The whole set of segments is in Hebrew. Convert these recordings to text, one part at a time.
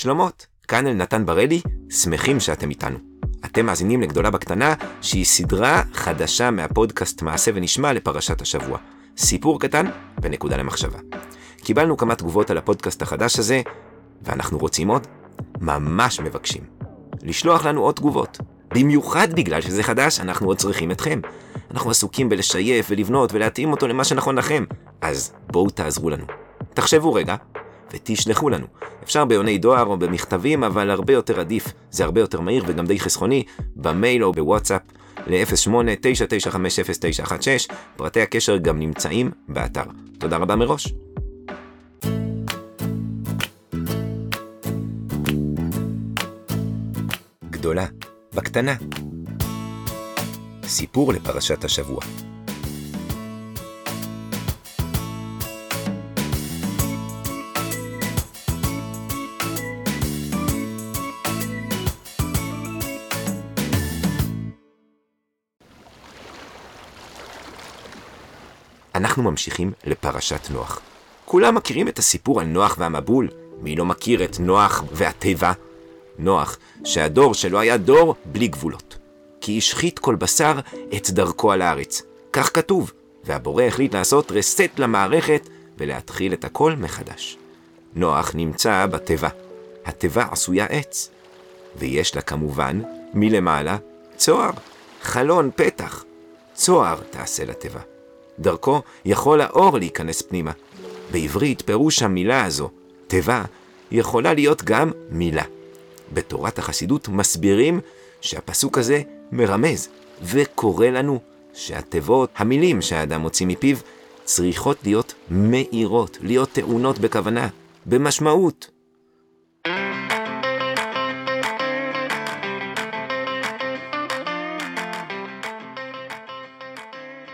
שלומות, כאן אלנתן ברלי, שמחים שאתם איתנו. אתם מאזינים לגדולה בקטנה, שהיא סדרה חדשה מהפודקאסט מעשה ונשמע לפרשת השבוע. סיפור קטן ונקודה למחשבה. קיבלנו כמה תגובות על הפודקאסט החדש הזה, ואנחנו רוצים עוד? ממש מבקשים. לשלוח לנו עוד תגובות. במיוחד בגלל שזה חדש, אנחנו עוד צריכים אתכם. אנחנו עסוקים בלשייף ולבנות ולהתאים אותו למה שנכון לכם. אז בואו תעזרו לנו. תחשבו רגע, ותשלחו לנו. אפשר ביוני דואר או במכתבים, אבל הרבה יותר עדיף, זה הרבה יותר מהיר וגם די חסכוני, במייל או בוואטסאפ ל-08-9950916, פרטי הקשר גם נמצאים באתר. תודה רבה מראש. גדולה, בקטנה. סיפור לפרשת השבוע. אנחנו ממשיכים לפרשת נוח. כולם מכירים את הסיפור על נוח והמבול? מי לא מכיר את נוח והטבע? נוח, שהדור שלו היה דור בלי גבולות. כי השחית כל בשר את דרכו על הארץ. כך כתוב, והבורא החליט לעשות רסט למערכת ולהתחיל את הכל מחדש. נוח נמצא בתיבה. התיבה עשויה עץ, ויש לה כמובן, מלמעלה, צוהר, חלון, פתח. צוהר תעשה לתיבה. דרכו יכול האור להיכנס פנימה. בעברית פירוש המילה הזו, תיבה, יכולה להיות גם מילה. בתורת החסידות מסבירים שהפסוק הזה מרמז וקורא לנו שהתיבות, המילים שהאדם מוציא מפיו, צריכות להיות מאירות, להיות טעונות בכוונה, במשמעות.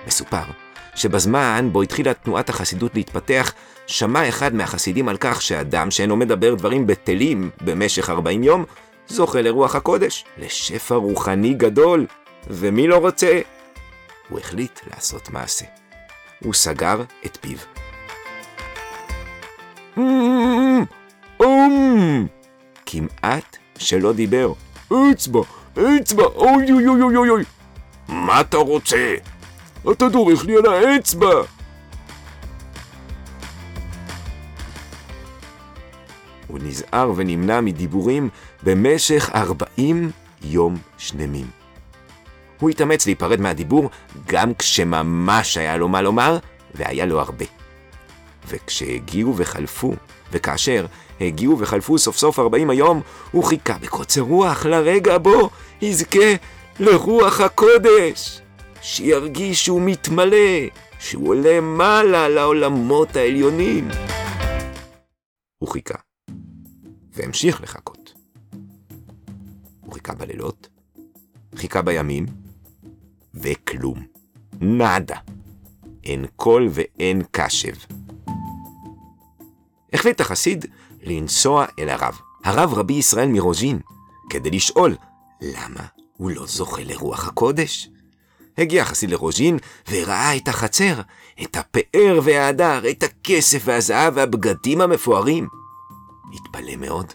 מסופר שבזמן בו התחילה תנועת החסידות להתפתח, שמע אחד מהחסידים על כך שאדם שאינו מדבר דברים בטלים במשך 40 יום, זוכה לרוח הקודש, לשפע רוחני גדול, ומי לא רוצה? הוא החליט לעשות מעשה. הוא סגר את פיו. כמעט שלא דיבר. אצבע, אצבע, אוי אוי אוי אוי אוי. מה אתה רוצה? אתה דורך לי על האצבע! הוא נזהר ונמנע מדיבורים במשך ארבעים יום שלמים. הוא התאמץ להיפרד מהדיבור גם כשממש היה לו מה לומר, והיה לו הרבה. וכשהגיעו וחלפו, וכאשר הגיעו וחלפו סוף סוף ארבעים היום, הוא חיכה בקוצר רוח לרגע בו יזכה לרוח הקודש. שירגיש שהוא מתמלא, שהוא עולה מעלה לעולמות העליונים. הוא חיכה, והמשיך לחכות. הוא חיכה בלילות, חיכה בימים, וכלום. נאדה. אין קול ואין קשב. החליט החסיד לנסוע אל הרב, הרב רבי ישראל מרוז'ין, כדי לשאול למה הוא לא זוכה לרוח הקודש. הגיע חסיד לרוז'ין וראה את החצר, את הפאר וההדר, את הכסף והזהב והבגדים המפוארים. התפלא מאוד,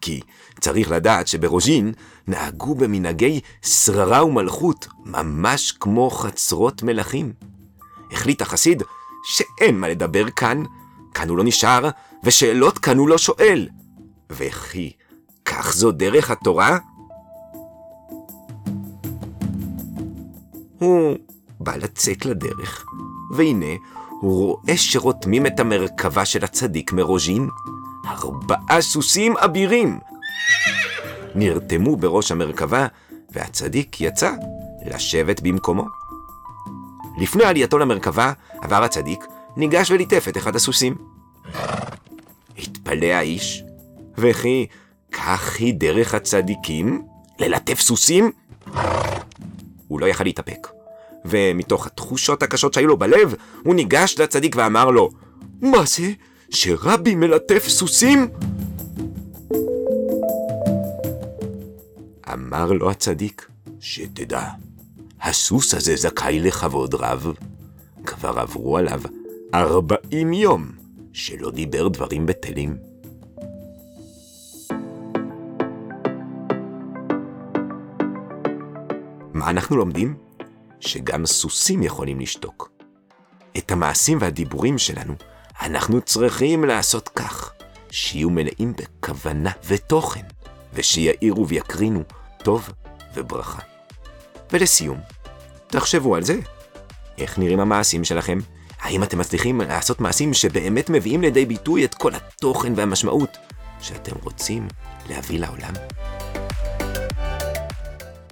כי צריך לדעת שברוז'ין נהגו במנהגי שררה ומלכות, ממש כמו חצרות מלכים. החליט החסיד שאין מה לדבר כאן, כאן הוא לא נשאר, ושאלות כאן הוא לא שואל. וכי כך זו דרך התורה? הוא בא לצאת לדרך, והנה הוא רואה שרותמים את המרכבה של הצדיק מרוז'ין, ארבעה סוסים אבירים. נרתמו בראש המרכבה, והצדיק יצא לשבת במקומו. לפני עלייתו למרכבה, עבר הצדיק, ניגש וליטף את אחד הסוסים. התפלא האיש, וכי כך היא דרך הצדיקים? ללטף סוסים? הוא לא יכל להתאפק. ומתוך התחושות הקשות שהיו לו בלב, הוא ניגש לצדיק ואמר לו, מה זה? שרבי מלטף סוסים? אמר לו הצדיק, שתדע, הסוס הזה זכאי לכבוד רב. כבר עברו עליו ארבעים יום שלא דיבר דברים בטלים. מה אנחנו לומדים? שגם סוסים יכולים לשתוק. את המעשים והדיבורים שלנו אנחנו צריכים לעשות כך, שיהיו מלאים בכוונה ותוכן, ושיעירו ויקרינו טוב וברכה. ולסיום, תחשבו על זה. איך נראים המעשים שלכם? האם אתם מצליחים לעשות מעשים שבאמת מביאים לידי ביטוי את כל התוכן והמשמעות שאתם רוצים להביא לעולם?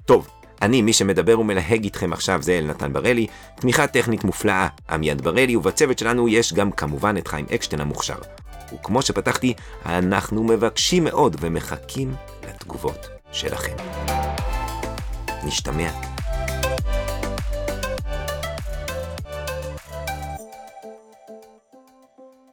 טוב, אני, מי שמדבר ומלהג איתכם עכשיו זה אלנתן בראלי, תמיכה טכנית מופלאה, עמיעד בראלי, ובצוות שלנו יש גם כמובן את חיים אקשטיין המוכשר. וכמו שפתחתי, אנחנו מבקשים מאוד ומחכים לתגובות שלכם. נשתמע.